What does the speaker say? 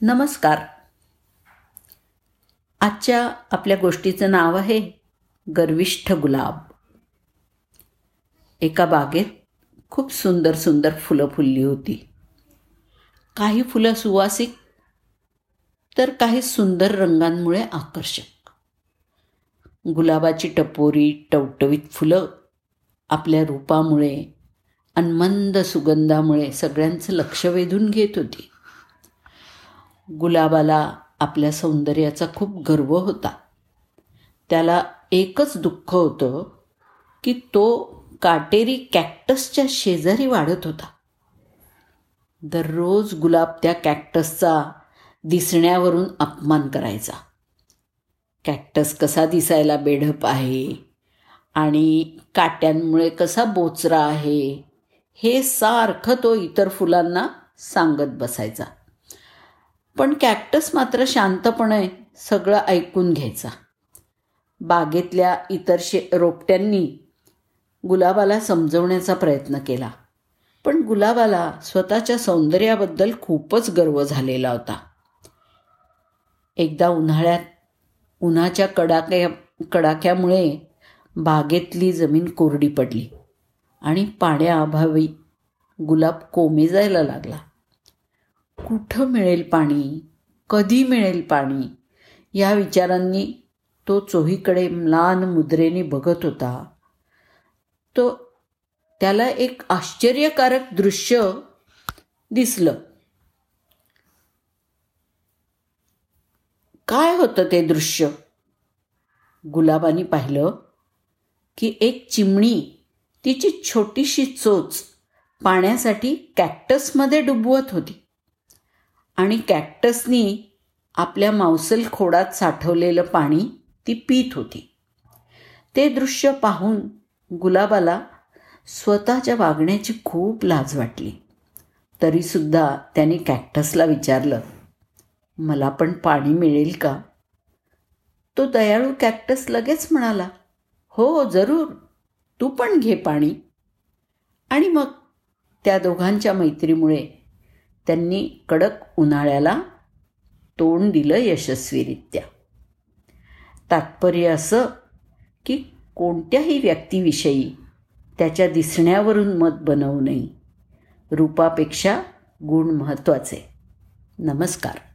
नमस्कार. आजच्या आपल्या गोष्टीचं नाव आहे गर्विष्ठ गुलाब. एका बागेत खूप सुंदर सुंदर फुलं फुलली होती. काही फुलं सुवासिक तर काही सुंदर रंगांमुळे आकर्षक. गुलाबाची टपोरी टवटवीत फुलं आपल्या रूपामुळे अनमंद सुगंधामुळे सगळ्यांचं लक्ष वेधून घेत होती. गुलाबाला आपल्या सौंदर्याचा खूप गर्व होता. त्याला एकच दुःख होतं की तो काटेरी कॅक्टसच्या शेजारी वाढत होता. दररोज गुलाब त्या कॅक्टसचा दिसण्यावरून अपमान करायचा. कॅक्टस कसा दिसायला बेढप आहे आणि काट्यांमुळे कसा बोचरा आहे हे सारखं तो इतर फुलांना सांगत बसायचा. पण कॅक्टस मात्र शांतपणे सगळं ऐकून घ्यायचा. बागेतल्या इतर शे रोपट्यांनी गुलाबाला समजवण्याचा प्रयत्न केला. पण गुलाबाला स्वतःच्या सौंदर्याबद्दल खूपच गर्व झालेला होता. एकदा उन्हाळ्यात उन्हाच्या कडाक्या कडाक्यामुळे बागेतली जमीन कोरडी पडली आणि पाण्याअभावी गुलाब कोमे जायला लागला. कुठं मिळेल पाणी? कधी मिळेल पाणी? या विचारांनी तो चोहीकडे म्लान मुद्रेने बघत होता. तो त्याला एक आश्चर्यकारक दृश्य दिसलं. काय होतं ते दृश्य? गुलाबानी पाहिलं की एक चिमणी तिची छोटीशी चोच पाण्यासाठी कॅक्टसमध्ये डुबवत होती. आणि कॅक्टसनी आपल्या मांसल खोडात साठवलेलं पाणी ती पीत होती. ते दृश्य पाहून गुलाबाला स्वतःच्या वागण्याची खूप लाज वाटली. तरीसुद्धा त्याने कॅक्टसला विचारलं मला पण पाणी मिळेल का? तो दयाळू कॅक्टस लगेच म्हणाला हो जरूर तू पण घे पाणी. आणि मग त्या दोघांच्या मैत्रीमुळे त्यांनी कडक उन्हाळ्याला तोंड दिलं यशस्वीरित्या. तात्पर्य असं की कोणत्याही व्यक्तीविषयी त्याच्या दिसण्यावरून मत बनवू नये. रूपापेक्षा गुण महत्त्वाचे. नमस्कार.